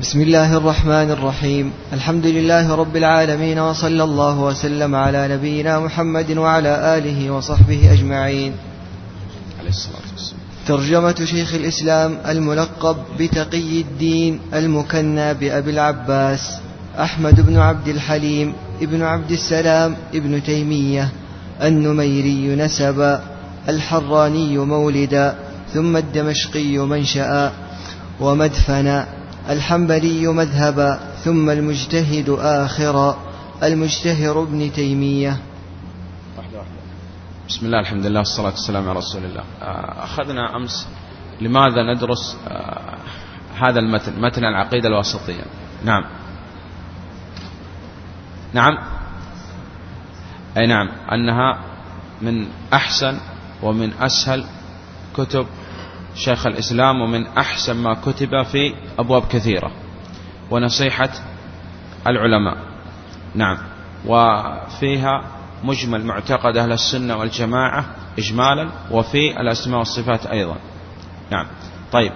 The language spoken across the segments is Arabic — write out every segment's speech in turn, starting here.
بسم الله الرحمن الرحيم. الحمد لله رب العالمين وصلى الله وسلم على نبينا محمد وعلى آله وصحبه أجمعين. عليه الصلاة والسلام ترجمة شيخ الإسلام الملقب بتقي الدين المكنى بأبي العباس أحمد بن عبد الحليم ابن عبد السلام ابن تيمية النميري نسبا الحراني مولدا ثم الدمشقي منشأ ومدفنا الحنبلي مذهبا ثم المجتهد آخرا المجتهر ابن تيمية. بسم الله الحمد لله والصلاة والسلام على رسول الله. آه، أخذنا أمس لماذا ندرس آه، هذا المتن متن العقيدة الوسطية نعم. نعم. أي نعم أنها من أحسن ومن أسهل كتب شيخ الإسلام ومن أحسن ما كتب في أبواب كثيرة. ونصيحة العلماء. نعم. وفيها مجمل معتقد أهل السنة والجماعة إجمالا وفي الأسماء والصفات أيضا. نعم. طيب.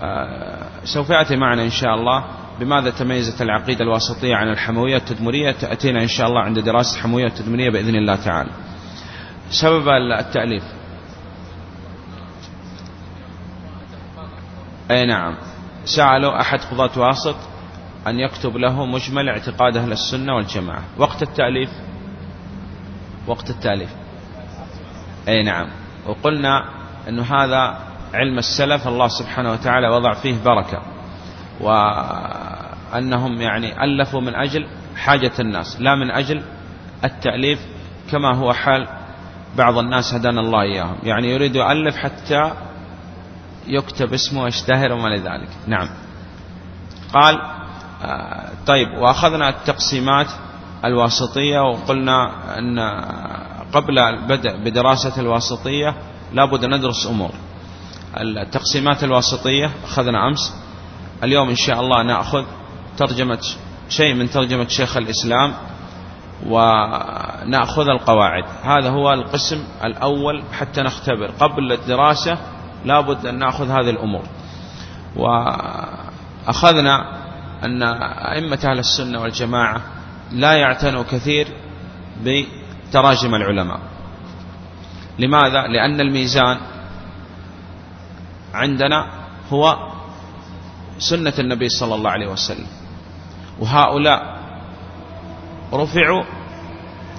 آه سوف يأتي معنا إن شاء الله بماذا تميزت العقيدة الواسطية عن الحموية التدمرية؟ تأتينا إن شاء الله عند دراسة الحموية التدمرية بإذن الله تعالى. سبب التأليف. أي نعم. سألوا أحد قضاة واسط أن يكتب له مجمل اعتقاد أهل السنة والجماعة. وقت التأليف؟ وقت التأليف. أي نعم. وقلنا أن هذا علم السلف الله سبحانه وتعالى وضع فيه بركة. وأنهم يعني ألفوا من أجل حاجة الناس لا من أجل التأليف كما هو حال بعض الناس هدانا الله إياهم. يعني يريد يؤلف حتى يكتب اسمه ويشتهر وما لذلك نعم. قال آه طيب وأخذنا التقسيمات الواسطية وقلنا أن قبل البدء بدراسة الواسطية لابد ندرس أمور. التقسيمات الواسطية أخذنا أمس. اليوم إن شاء الله نأخذ ترجمة شيء من ترجمة شيخ الإسلام ونأخذ القواعد. هذا هو القسم الأول حتى نختبر. قبل الدراسة لابد أن نأخذ هذه الأمور. وأخذنا أن أئمة أهل السنة والجماعة لا يعتنوا كثير بتراجم العلماء. لماذا؟ لأن الميزان عندنا هو سنة النبي صلى الله عليه وسلم. وهؤلاء رفعوا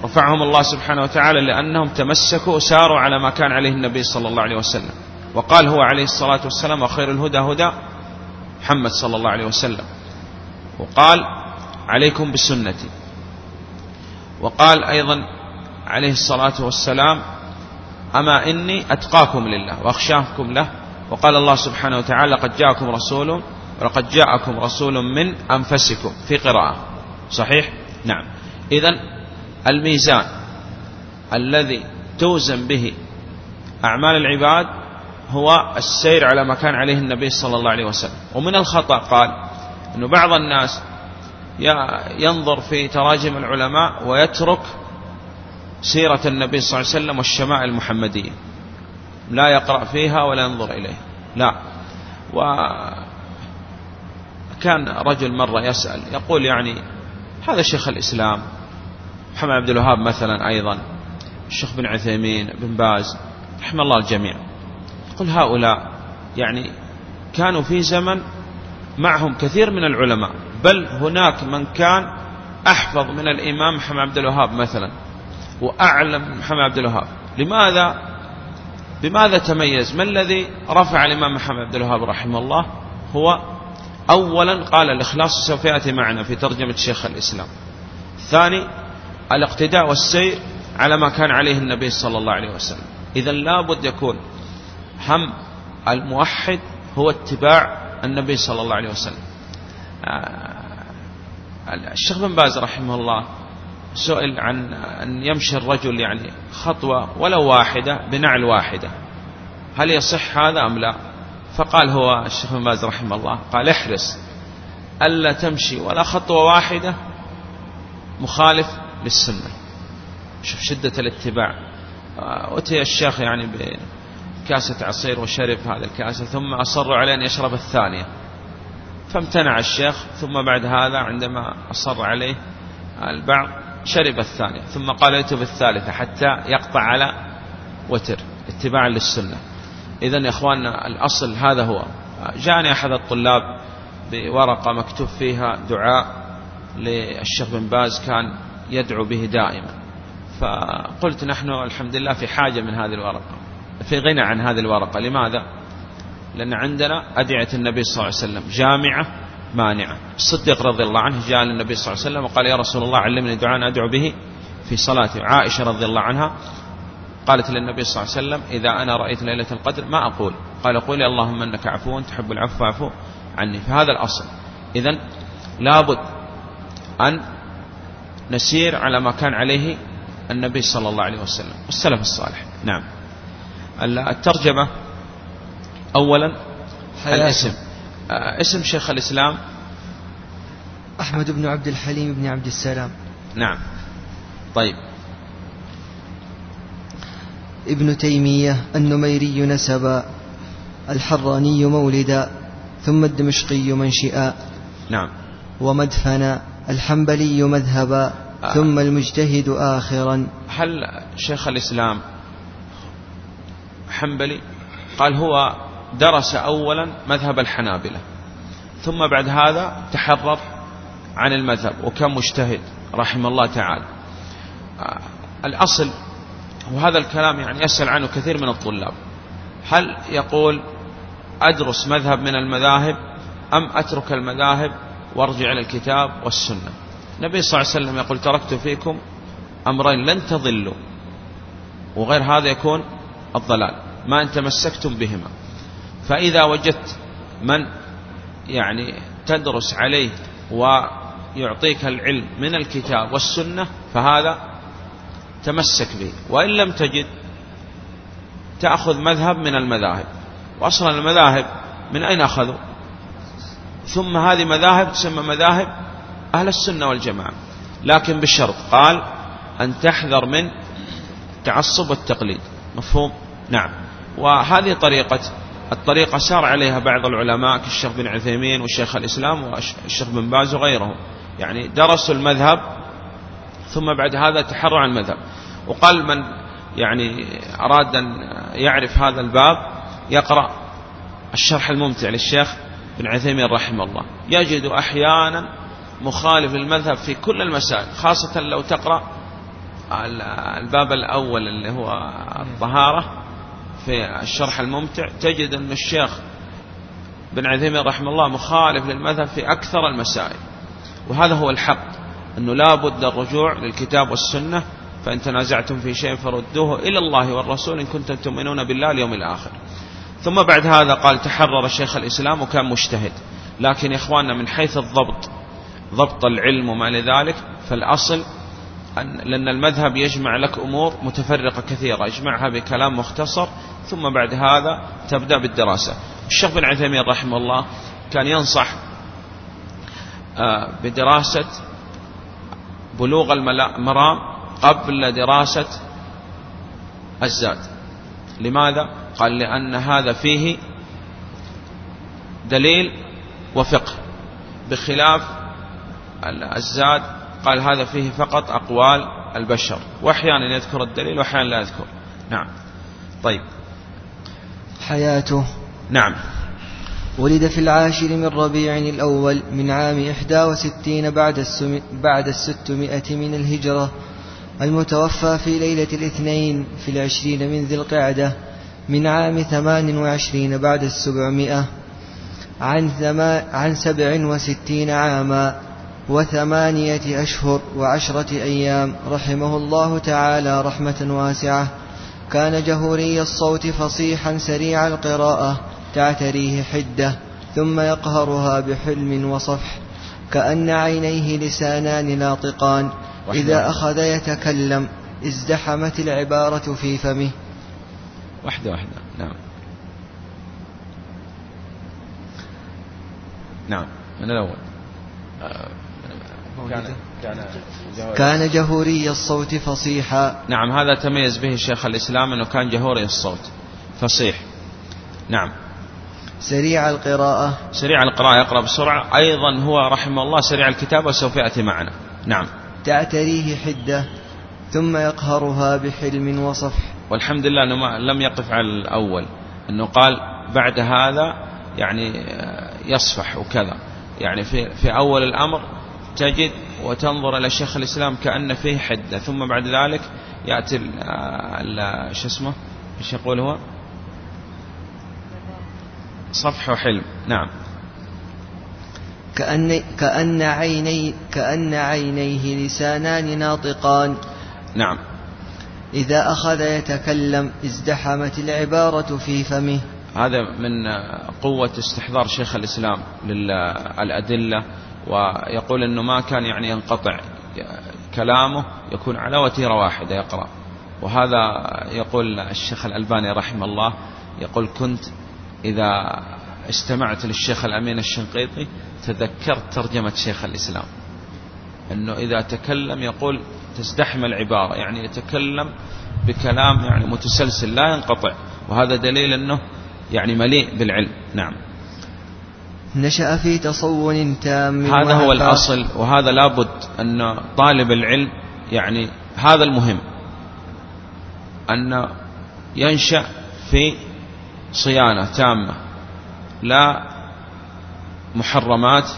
رفعهم الله سبحانه وتعالى لأنهم تمسكوا وساروا على ما كان عليه النبي صلى الله عليه وسلم. وقال هو عليه الصلاة والسلام وخير الهدى هدى محمد صلى الله عليه وسلم. وقال عليكم بسنتي. وقال أيضا عليه الصلاة والسلام أما إني أتقاكم لله وأخشاكم له. وقال الله سبحانه وتعالى قد جاءكم رسول ولقد جاءكم رسول من أنفسكم في قراءة. صحيح؟ نعم. إذا الميزان الذي توزن به أعمال العباد هو السير على ما كان عليه النبي صلى الله عليه وسلم. ومن الخطأ قال أنه بعض الناس ينظر في تراجم العلماء ويترك سيرة النبي صلى الله عليه وسلم والشمائل المحمدية. لا يقرأ فيها ولا ينظر إليها. لا. وكان رجل مرة يسأل يقول يعني هذا شيخ الإسلام محمد عبد الوهاب مثلا أيضا الشيخ بن عثيمين بن باز رحم الله الجميع. يقول هؤلاء. يعني كانوا في زمن معهم كثير من العلماء بل هناك من كان أحفظ من الإمام محمد عبد الوهاب مثلا وأعلم محمد عبد الوهاب. لماذا؟ بماذا تميز؟ ما الذي رفع الإمام محمد عبد الوهاب رحمه الله؟ هو أولا قال الإخلاص سوف يأتي معنا في ترجمة شيخ الإسلام. ثاني الاقتداء والسير على ما كان عليه النبي صلى الله عليه وسلم. إذا لابد يكون هم الموحد هو اتباع النبي صلى الله عليه وسلم. الشيخ بن باز رحمه الله سئل عن أن يمشي الرجل يعني خطوة ولو واحدة بنعل واحدة. هل يصح هذا أم لا؟ فقال هو الشيخ بن باز رحمه الله قال احرص. ألا تمشي ولا خطوة واحدة مخالف للسنة. شوف شدة الاتباع. أتي الشيخ يعني بكاسة عصير وشرب هذا الكاسة ثم أصروا عليه أن يشرب الثانية. فامتنع الشيخ ثم بعد هذا عندما أصر عليه البعض شرب الثانية ثم قال ائتوا بالثالثة حتى يقطع على وتر اتباعا للسنة. إذا يا إخواننا الأصل هذا هو. جاءني أحد الطلاب بورقة مكتوب فيها دعاء للشيخ بن باز كان يدعو به دائما. فقلت نحن الحمد لله في حاجة من هذه الورقة. في غنى عن هذه الورقة. لماذا؟ لأن عندنا أدعية النبي صلى الله عليه وسلم جامعة مانعة. الصديق رضي الله عنه جاء للنبي صلى الله عليه وسلم وقال يا رسول الله علمني دعاء أدعو به في صلاتي عائشة رضي الله عنها. قالت للنبي صلى الله عليه وسلم إذا أنا رأيت ليلة القدر ما أقول. قال قولي اللهم أنك عفو تحب العفو فاعفو عني. فهذا الأصل. إذا لابد أن نسير على ما كان عليه النبي صلى الله عليه وسلم. والسلف الصالح. نعم. الترجمة. أولا الاسم. آه، اسم شيخ الإسلام. أحمد بن عبد الحليم بن عبد السلام. نعم. طيب. ابن تيمية النميري نسبا الحراني مولدا ثم الدمشقي منشئا. نعم. ومدفنا الحنبلي مذهبا آه. ثم المجتهد آخرا. هل شيخ الإسلام حنبلي قال هو درس أولا مذهب الحنابلة ثم بعد هذا تحرر عن المذهب وكان مجتهد رحمه الله تعالى. آه، الأصل وهذا الكلام يعني يسأل عنه كثير من الطلاب هل يقول أدرس مذهب من المذاهب أم أترك المذاهب وأرجع إلى الكتاب والسنة؟ النبي صلى الله عليه وسلم يقول تركت فيكم أمرين لن تضلوا وغير هذا يكون الضلال. ما أن تمسكتم بهما. فإذا وجدت من يعني تدرس عليه ويعطيك العلم من الكتاب والسنة فهذا تمسك به. وإن لم تجد تأخذ مذهب من المذاهب. وأصلا المذاهب من أين أخذوا؟ ثم هذه مذاهب تسمى مذاهب أهل السنة والجماعة. لكن بالشرط قال أن تحذر من تعصب والتقليد مفهوم؟ نعم. وهذه طريقة الطريقة سار عليها بعض العلماء كالشيخ بن عثيمين والشيخ الإسلام والشيخ بن باز وغيرهم. يعني درسوا المذهب ثم بعد هذا تحروا عن المذهب. وقال من يعني أراد أن يعرف هذا الباب يقرأ الشرح الممتع للشيخ بن عثيمين رحمه الله. يجد أحيانا مخالف للمذهب في كل المسائل خاصة لو تقرأ الباب الأول اللي هو الطهارة. في الشرح الممتع تجد أن الشيخ بن عثيمين رحمه الله مخالف للمذهب في أكثر المسائل. وهذا هو الحق أنه لا بد الرجوع للكتاب والسنة فإن تنازعتم في شيء فردوه إلى الله والرسول إن كنتم تؤمنون بالله اليوم الآخر. ثم بعد هذا قال تحرر شيخ الإسلام وكان مجتهد. لكن يا إخواننا من حيث الضبط ضبط العلم وما لذلك فالأصل أن لأن المذهب يجمع لك أمور متفرقة كثيرة. يجمعها بكلام مختصر ثم بعد هذا تبدأ بالدراسة. الشيخ بن عثيمين رحمه الله كان ينصح آه، بدراسة بلوغ المرام قبل دراسة الزاد. لماذا؟ قال لأن هذا فيه دليل وفقه بخلاف الزاد قال هذا فيه فقط أقوال البشر. وأحيانا يذكر الدليل وأحيانا لا يذكر. نعم. طيب. حياته. نعم. ولد في العاشر من ربيع الأول من عام إحدى وستين بعد, السم... بعد الستمائة من الهجرة المتوفى في ليلة الاثنين في العشرين من ذي القعدة من عام ثمان وعشرين بعد السبعمائة عن, ثما... عن سبع وستين عاما. وثمانية أشهر وعشرة أيام رحمه الله تعالى رحمة واسعة. كان جهوري الصوت فصيحا سريع القراءة تعتريه حدة ثم يقهرها بحلم وصفح. كأن عينيه لسانان ناطقان إذا أخذ يتكلم ازدحمت العبارة في فمه. واحدة واحدة نعم. نعم من الأول. كان كان كان جهوري الصوت فصيحا. نعم هذا تميز به شيخ الإسلام أنه كان جهوري الصوت. فصيح. نعم. سريع القراءة. سريع القراءة يقرأ بسرعة. أيضا هو رحمه الله سريع الكتابة وسوف يأتي معنا. نعم. تعتريه حدة ثم يقهرها بحلم وصفح. والحمد لله أنه ما لم يقف على الأول. أنه قال بعد هذا يعني يصفح وكذا. يعني في, في أول الأمر تجد وتنظر إلى شيخ الإسلام كأن فيه حدة ثم بعد ذلك يأتي شو اسمه؟ إيش يقول هو؟ صفح وحلم نعم. كأن, كأن, عيني كأن عينيه لسانان ناطقان. نعم. إذا أخذ يتكلم ازدحمت العبارة في فمه. هذا من قوة استحضار شيخ الإسلام للأدلة ويقول أنه ما كان يعني ينقطع كلامه يكون على وتيرة واحدة يقرأ. وهذا يقول الشيخ الألباني رحمه الله يقول كنت إذا استمعت للشيخ الأمين الشنقيطي تذكرت ترجمة شيخ الإسلام. أنه إذا تكلم يقول تزدحم العبارة يعني يتكلم بكلام يعني متسلسل لا ينقطع. وهذا دليل أنه يعني مليء بالعلم. نعم. نشأ في تصون تام هذا هو الأصل وهذا لابد أن طالب العلم يعني هذا المهم أن ينشأ في صيانة تامة لا محرمات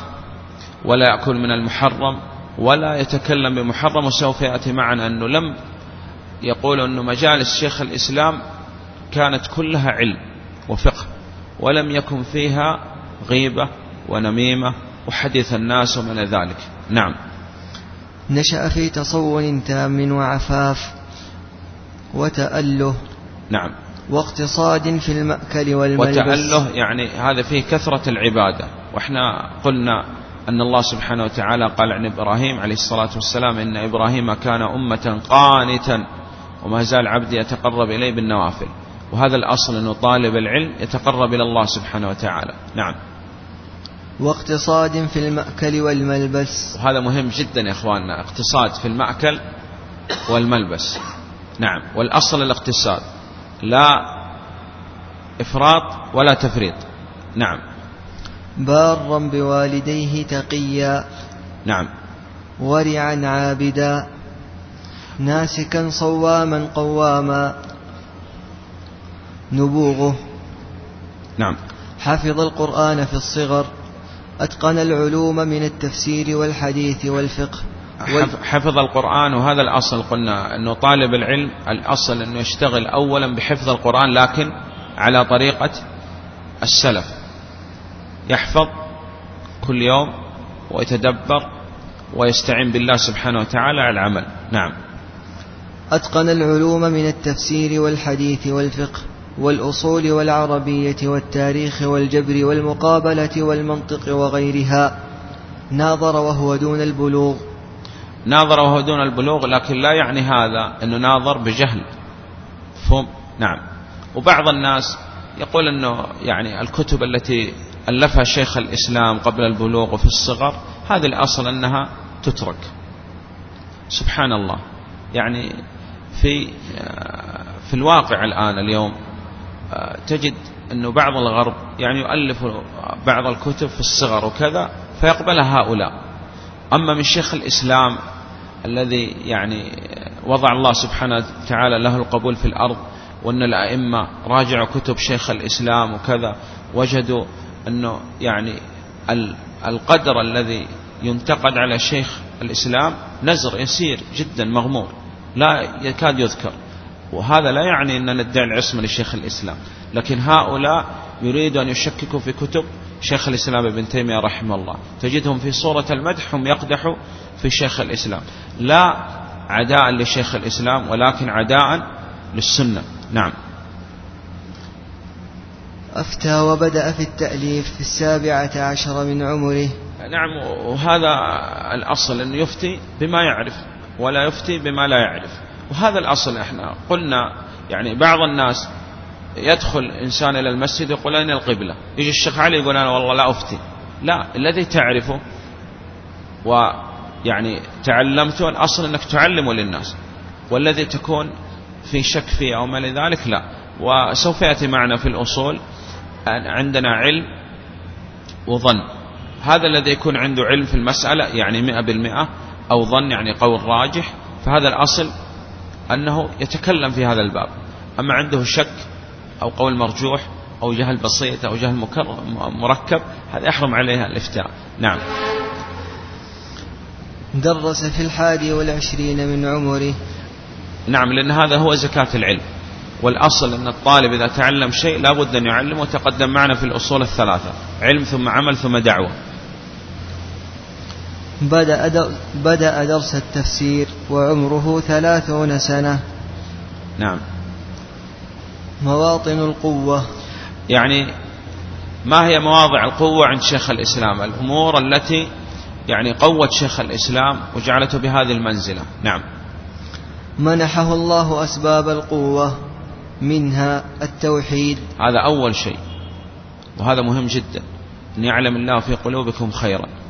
ولا يأكل من المحرم ولا يتكلم بمحرم وسوف يأتي معنا أنه لم يقول أنه مجالس شيخ الإسلام كانت كلها علم وفقه ولم يكن فيها غيبة ونميمة وحديث الناس ومن ذلك. نعم. نشأ في تصون تام وعفاف وتأله نعم. واقتصاد في المأكل والملبس. وتأله يعني هذا فيه كثرة العبادة. وإحنا قلنا أن الله سبحانه وتعالى قال عن إبراهيم عليه الصلاة والسلام إن إبراهيم كان أمة قانتا وما زال عبدي يتقرب إليه بالنوافل. وهذا الأصل أنه طالب العلم يتقرب إلى الله سبحانه وتعالى. نعم. واقتصاد في المأكل والملبس. وهذا مهم جدا يا إخواننا اقتصاد في المأكل والملبس. نعم والأصل الاقتصاد لا إفراط ولا تفريط. نعم. بارا بوالديه تقيا. نعم. ورعا عابدا. ناسكا صواما قواما. نبوغه. نعم. حفظ القرآن في الصغر. أتقن العلوم من التفسير والحديث والفقه. حفظ القرآن وهذا الأصل قلنا أنه طالب العلم الأصل أنه يشتغل أولا بحفظ القرآن لكن على طريقة السلف. يحفظ كل يوم ويتدبر ويستعين بالله سبحانه وتعالى على العمل. نعم. أتقن العلوم من التفسير والحديث والفقه. والأصول والعربية والتاريخ والجبر والمقابلة والمنطق وغيرها ناظر وهو دون البلوغ. ناظر وهو دون البلوغ لكن لا يعني هذا أنه ناظر بجهل. فهم نعم. وبعض الناس يقول أنه يعني الكتب التي ألفها شيخ الإسلام قبل البلوغ وفي الصغر هذه الأصل أنها تترك. سبحان الله. يعني في في الواقع الآن اليوم تجد أنه بعض الغرب يعني يؤلف بعض الكتب في الصغر وكذا فيقبلها هؤلاء. أما من شيخ الإسلام الذي يعني وضع الله سبحانه وتعالى له القبول في الأرض وأن الأئمة راجعوا كتب شيخ الإسلام وكذا وجدوا أنه يعني القدر الذي ينتقد على شيخ الإسلام نزر يسير جدا مغمور لا يكاد يذكر. وهذا لا يعني أن ندعي العصمة لشيخ الإسلام. لكن هؤلاء يريدوا أن يشككوا في كتب شيخ الإسلام ابن تيمية رحمه الله. تجدهم في صورة المدح هم يقدحوا في شيخ الإسلام. لا عداء لشيخ الإسلام ولكن عداء للسنة. نعم. أفتى وبدأ في التأليف في السابعة عشر من عمره. نعم وهذا الأصل أنه يفتي بما يعرف ولا يفتي بما لا يعرف. وهذا الأصل إحنا. قلنا يعني بعض الناس يدخل إنسان إلى المسجد يقول أين القبلة؟ يجي الشيخ علي يقول أنا والله لا أفتي. لا الذي تعرفه ويعني تعلمته الأصل أنك تعلمه للناس. والذي تكون في شك فيه أو ما لذلك لا. وسوف يأتي معنا في الأصول عندنا علم وظن. هذا الذي يكون عنده علم في المسألة يعني مئة بالمئة أو ظن يعني قول راجح. فهذا الأصل أنه يتكلم في هذا الباب. أما عنده شك أو قول مرجوح أو جهل بسيط أو جهل مركب هذا يحرم عليها الإفتاء نعم. درس في الحادي والعشرين من عمره. نعم لأن هذا هو زكاة العلم. والأصل أن الطالب إذا تعلم شيء لا بد أن يعلمه وتقدم معنا في الأصول الثلاثة. علم ثم عمل ثم دعوة. بدأ, بدأ درس التفسير وعمره ثلاثون سنة. نعم. مواطن القوة. يعني ما هي مواضع القوة عند شيخ الإسلام؟ الأمور التي يعني قوت شيخ الإسلام وجعلته بهذه المنزلة. نعم. منحه الله أسباب القوة منها التوحيد. هذا أول شيء. وهذا مهم جدا. أن يعلم الله في قلوبكم خيرا.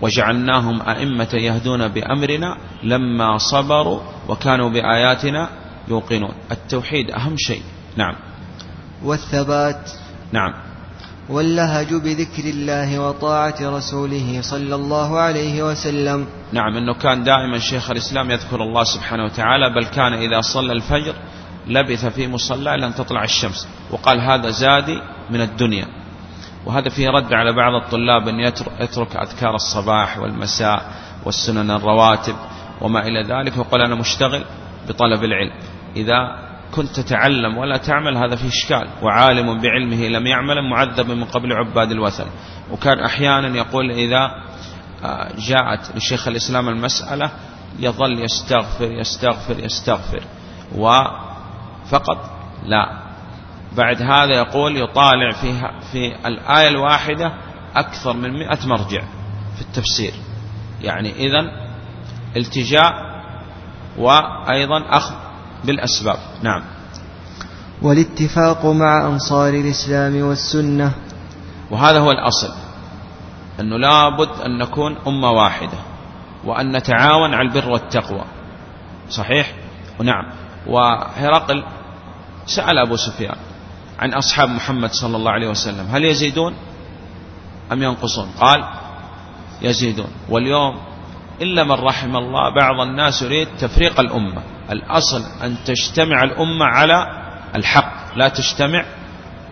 وجعلناهم أئمة يهدون بأمرنا لما صبروا وكانوا بآياتنا يوقنون. التوحيد أهم شيء. نعم. والثبات. نعم. واللهج بذكر الله وطاعة رسوله صلى الله عليه وسلم. نعم. أنه كان دائما شيخ الإسلام يذكر الله سبحانه وتعالى بل كان إذا صلى الفجر لبث في مصلى لن تطلع الشمس وقال هذا زادي من الدنيا. وهذا فيه رد على بعض الطلاب أن يترك أذكار الصباح والمساء والسنن الرواتب وما إلى ذلك وقال أنا مشتغل بطلب العلم. إذا كنت تتعلم ولا تعمل هذا فيه إشكال وعالم بعلمه لم يعمل معذب من قبل عباد الوثن. وكان أحيانا يقول إذا آه، جاءت لشيخ الإسلام المسألة يظل يستغفر يستغفر يستغفر. وفقط لا. بعد هذا يقول يطالع فيها في الآية الواحدة أكثر من مئة مرجع في التفسير. يعني إذا التجاء وأيضا أخذ بالأسباب. نعم. والاتفاق مع أنصار الإسلام والسنة. وهذا هو الأصل أنه لابد أن نكون أمة واحدة وأن نتعاون على البر والتقوى. صحيح؟ ونعم وهرقل سأل أبو سفيان عن أصحاب محمد صلى الله عليه وسلم. هل يزيدون؟ أم ينقصون؟ قال يزيدون. واليوم إلا من رحم الله بعض الناس يريد تفريق الأمة. الأصل أن تجتمع الأمة على الحق لا تجتمع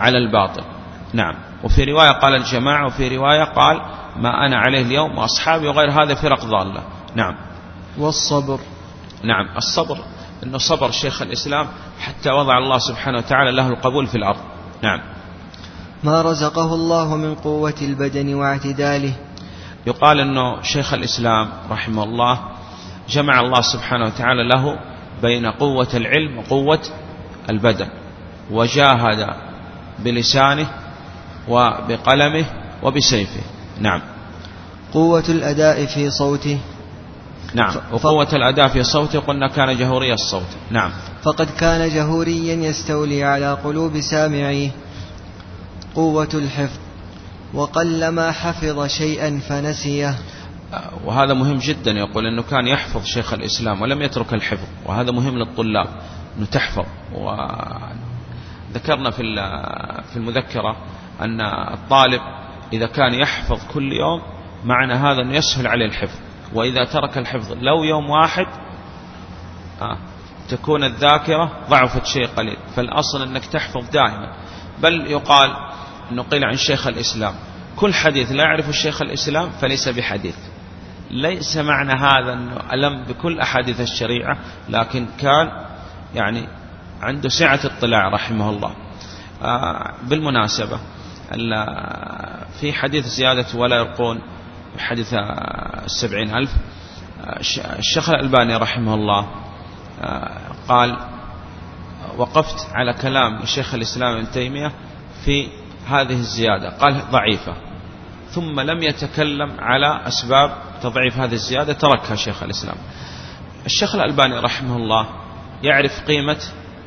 على الباطل. نعم. وفي رواية قال الجماعة وفي رواية قال ما أنا عليه اليوم وأصحابي وغير هذا فرق ضالة. نعم. والصبر. نعم. الصبر. أنه صبر شيخ الإسلام حتى وضع الله سبحانه وتعالى له القبول في الأرض. نعم. ما رزقه الله من قوة البدن واعتداله؟ يقال أنه شيخ الإسلام رحمه الله جمع الله سبحانه وتعالى له بين قوة العلم وقوة البدن وجاهد بلسانه وبقلمه وبسيفه. نعم. قوة الأداء في صوته؟ نعم. وقوة الأداء في صوته قلنا كان جهوري الصوت. نعم. فقد كان جهوريا يستولي على قلوب سامعيه قوة الحفظ وقلما حفظ شيئا فنسيه. وهذا مهم جدا يقول أنه كان يحفظ شيخ الإسلام ولم يترك الحفظ وهذا مهم للطلاب أنه تحفظ. وذكرنا في في المذكرة أن الطالب إذا كان يحفظ كل يوم معنى هذا أنه يسهل عليه الحفظ. وإذا ترك الحفظ. لو يوم واحد آه تكون الذاكرة ضعفت شيء قليل. فالأصل أنك تحفظ دائما. بل يقال أنه قيل عن شيخ الإسلام كل حديث لا يعرف الشيخ الإسلام فليس بحديث. ليس معنى هذا أنه ألم بكل أحاديث الشريعة لكن كان يعني عنده سعة اطلاع رحمه الله. آه بالمناسبة في حديث زيادة ولا يرقون حديث السبعين ألف. الشيخ الألباني رحمه الله آه، قال وقفت على كلام الشيخ الإسلام ابن تيمية في هذه الزيادة. قال ضعيفة. ثم لم يتكلم على أسباب تضعيف هذه الزيادة تركها شيخ الإسلام. الشيخ الألباني رحمه الله يعرف قيمة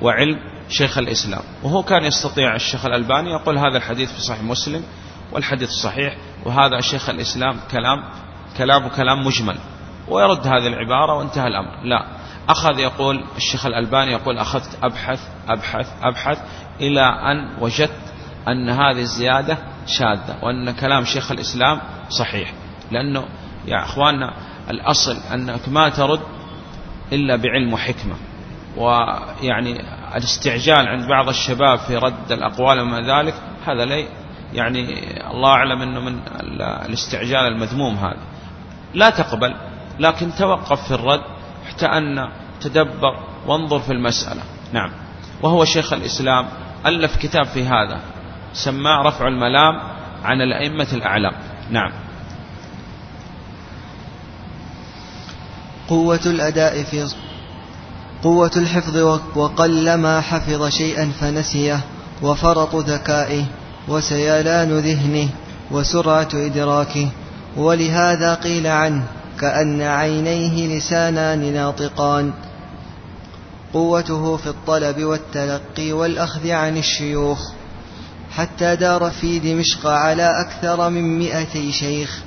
وعلم شيخ الإسلام وهو كان يستطيع الشيخ الألباني يقول هذا الحديث في صحيح مسلم والحديث صحيح وهذا شيخ الإسلام كلام كلام كلام مجمل. ويرد هذه العبارة وانتهى الأمر. لا. أخذ يقول الشيخ الألباني يقول أخذت أبحث أبحث أبحث إلى أن وجدت أن هذه الزيادة شاذة وأن كلام شيخ الإسلام صحيح. لأنه يا أخواننا الأصل أنك ما ترد إلا بعلم وحكمة. ويعني الاستعجال عند بعض الشباب في رد الأقوال وما ذلك هذا يعني الله أعلم أنه من الاستعجال المذموم هذا. لا تقبل لكن توقف في الرد حتى أن تدبر وانظر في المسألة. نعم. وهو شيخ الإسلام ألف كتاب في هذا سماه رفع الملام عن الأئمة الأعلام. نعم. قوة الأداء في قوة الحفظ وقلما حفظ شيئا فنسيه وفرط ذكائه وسيلان ذهنه وسرعة إدراكه ولهذا قيل عنه كأن عينيه لسانان ناطقان قوته في الطلب والتلقي والأخذ عن الشيوخ حتى دار في دمشق على أكثر من مئتي شيخ.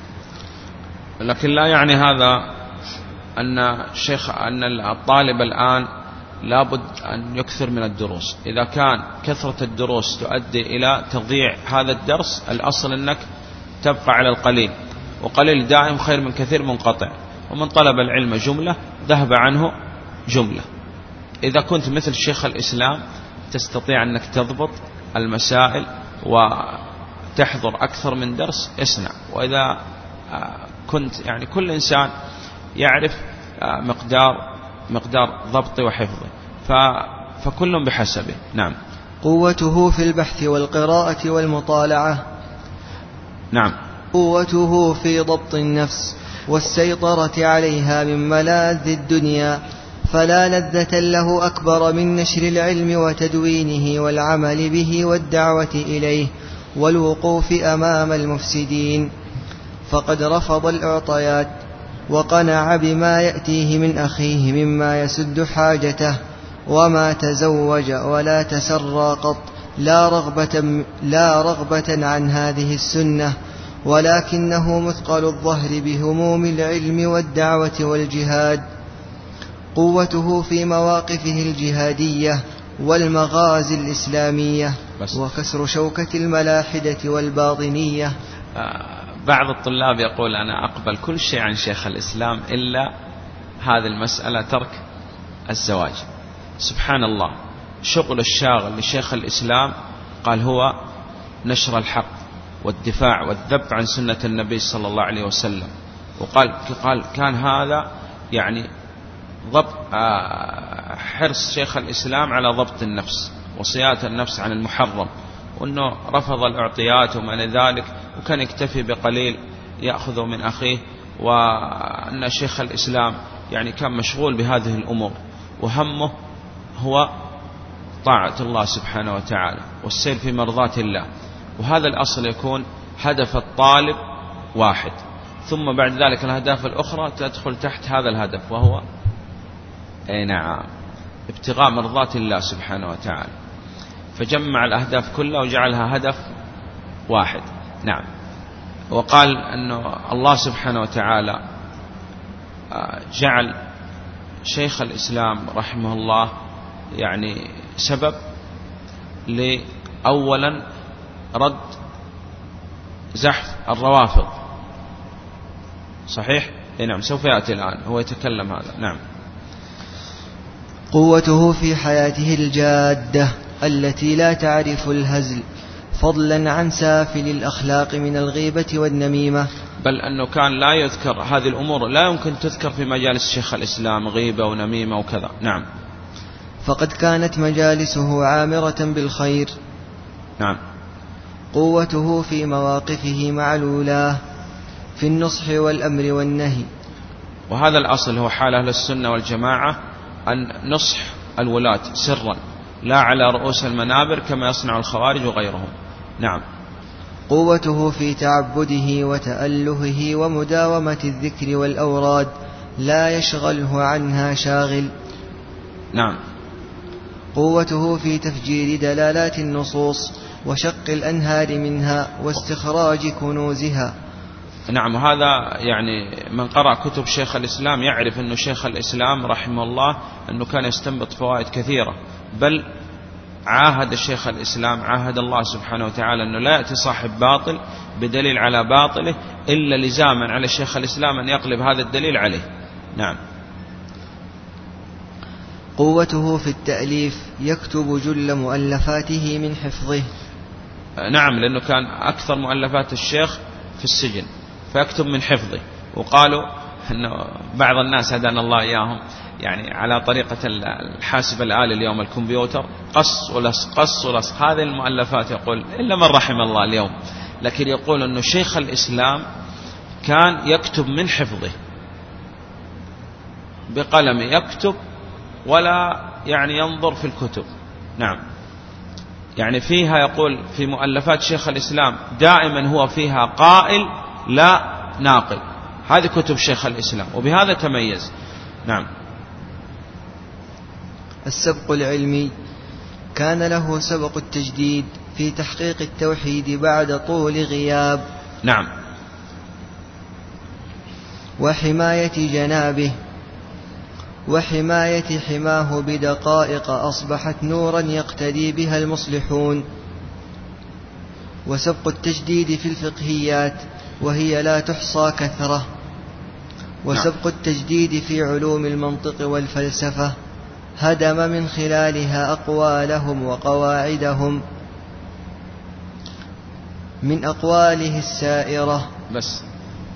لكن لا يعني هذا أن الشيخ أن الطالب الآن لابد أن يكثر من الدروس. إذا كان كثرة الدروس تؤدي إلى تضييع هذا الدرس الأصل أنك تبقى على القليل. وقليل دائم خير من كثير منقطع. ومن طلب العلم جملة ذهب عنه جملة. إذا كنت مثل شيخ الإسلام تستطيع أنك تضبط المسائل وتحضر أكثر من درس اصنع وإذا كنت يعني كل إنسان يعرف مقدار مقدار ضبطه وحفظه فكل بحسبه. نعم. قوته في البحث والقراءة والمطالعة. نعم. قوته في ضبط النفس والسيطرة عليها من ملاذ الدنيا. فلا لذة له أكبر من نشر العلم وتدوينه والعمل به والدعوة إليه والوقوف أمام المفسدين. فقد رفض الإعطيات. وقنع بما يأتيه من أخيه مما يسد حاجته وما تزوج ولا تسرى قط. لا رغبة, لا رغبة عن هذه السنة ولكنه مثقل الظهر بهموم العلم والدعوة والجهاد. قوته في مواقفه الجهادية والمغازي الإسلامية بس. وكسر شوكة الملاحدة والباطنية. آه. بعض الطلاب يقول أنا أقبل كل شيء عن شيخ الإسلام إلا هذه المسألة ترك الزواج. سبحان الله. شغل الشاغل لشيخ الإسلام قال هو نشر الحق والدفاع والذب عن سنة النبي صلى الله عليه وسلم. وقال قال كان هذا يعني ضبط آه، حرص شيخ الإسلام على ضبط النفس وصيانة النفس عن المحرم. وأنه رفض الأعطيات وما ذلك وكان يكتفي بقليل يأخذه من أخيه وأن شيخ الإسلام يعني كان مشغول بهذه الأمور وهمه هو طاعة الله سبحانه وتعالى والسير في مرضات الله. وهذا الأصل يكون هدف الطالب واحد. ثم بعد ذلك الأهداف الأخرى تدخل تحت هذا الهدف وهو أي نعم ابتغاء مرضات الله سبحانه وتعالى. فجمع الأهداف كلها وجعلها هدف واحد. نعم. وقال أنه الله سبحانه وتعالى آه، جعل شيخ الإسلام رحمه الله يعني سبب لأولا رد زحف الروافض. صحيح؟ نعم. سوف يأتي الآن. هو يتكلم هذا. نعم. قوته في حياته الجادة. التي لا تعرف الهزل فضلا عن سافل الأخلاق من الغيبة والنميمة. بل أنه كان لا يذكر هذه الأمور لا يمكن تذكر في مجالس شيخ الإسلام غيبة ونميمة وكذا. نعم. فقد كانت مجالسه عامرة بالخير. نعم. قوته في مواقفه معلولاه في النصح والأمر والنهي. وهذا الأصل هو حال أهل السنة والجماعة أن نصح الولاة سرا. لا على رؤوس المنابر كما يصنع الخوارج وغيرهم. نعم. قوته في تعبده وتألهه ومداومة الذكر والأوراد لا يشغله عنها شاغل. نعم. قوته في تفجير دلالات النصوص وشق الأنهار منها واستخراج كنوزها. نعم. هذا يعني من قرأ كتب شيخ الإسلام يعرف أن شيخ الإسلام رحمه الله أنه كان يستنبط فوائد كثيرة. بل عاهد الشيخ الإسلام عاهد الله سبحانه وتعالى أنه لا يأتي صاحب باطل بدليل على باطله إلا لزاما على الشيخ الإسلام أن يقلب هذا الدليل عليه. نعم. قوته في التأليف يكتب جل مؤلفاته من حفظه. نعم لأنه كان أكثر مؤلفات الشيخ في السجن فيكتب من حفظه. وقالوا أنه بعض الناس هدانا الله إياهم. يعني على طريقة الحاسب الآلي اليوم الكمبيوتر. قص ولصق قص ولصق هذه المؤلفات يقول إلا من رحم الله اليوم. لكن يقول أنه شيخ الإسلام كان يكتب من حفظه. بقلم يكتب ولا يعني ينظر في الكتب. نعم. يعني فيها يقول في مؤلفات شيخ الإسلام دائما هو فيها قائل لا ناقل. هذه كتب شيخ الإسلام وبهذا تميز. نعم. السبق العلمي. كان له سبق التجديد في تحقيق التوحيد بعد طول غياب. نعم. وحماية جنابه وحماية حماه بدقائق أصبحت نورا يقتدي بها المصلحون. وسبق التجديد في الفقهيات وهي لا تحصى كثرة. وسبق التجديد في علوم المنطق والفلسفة. هدم من خلالها أقوالهم وقواعدهم. من أقواله السائرة. بس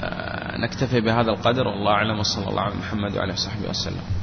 آه، نكتفي بهذا القدر. والله أعلم. وصلى الله على محمد وعلى صحبه وسلم.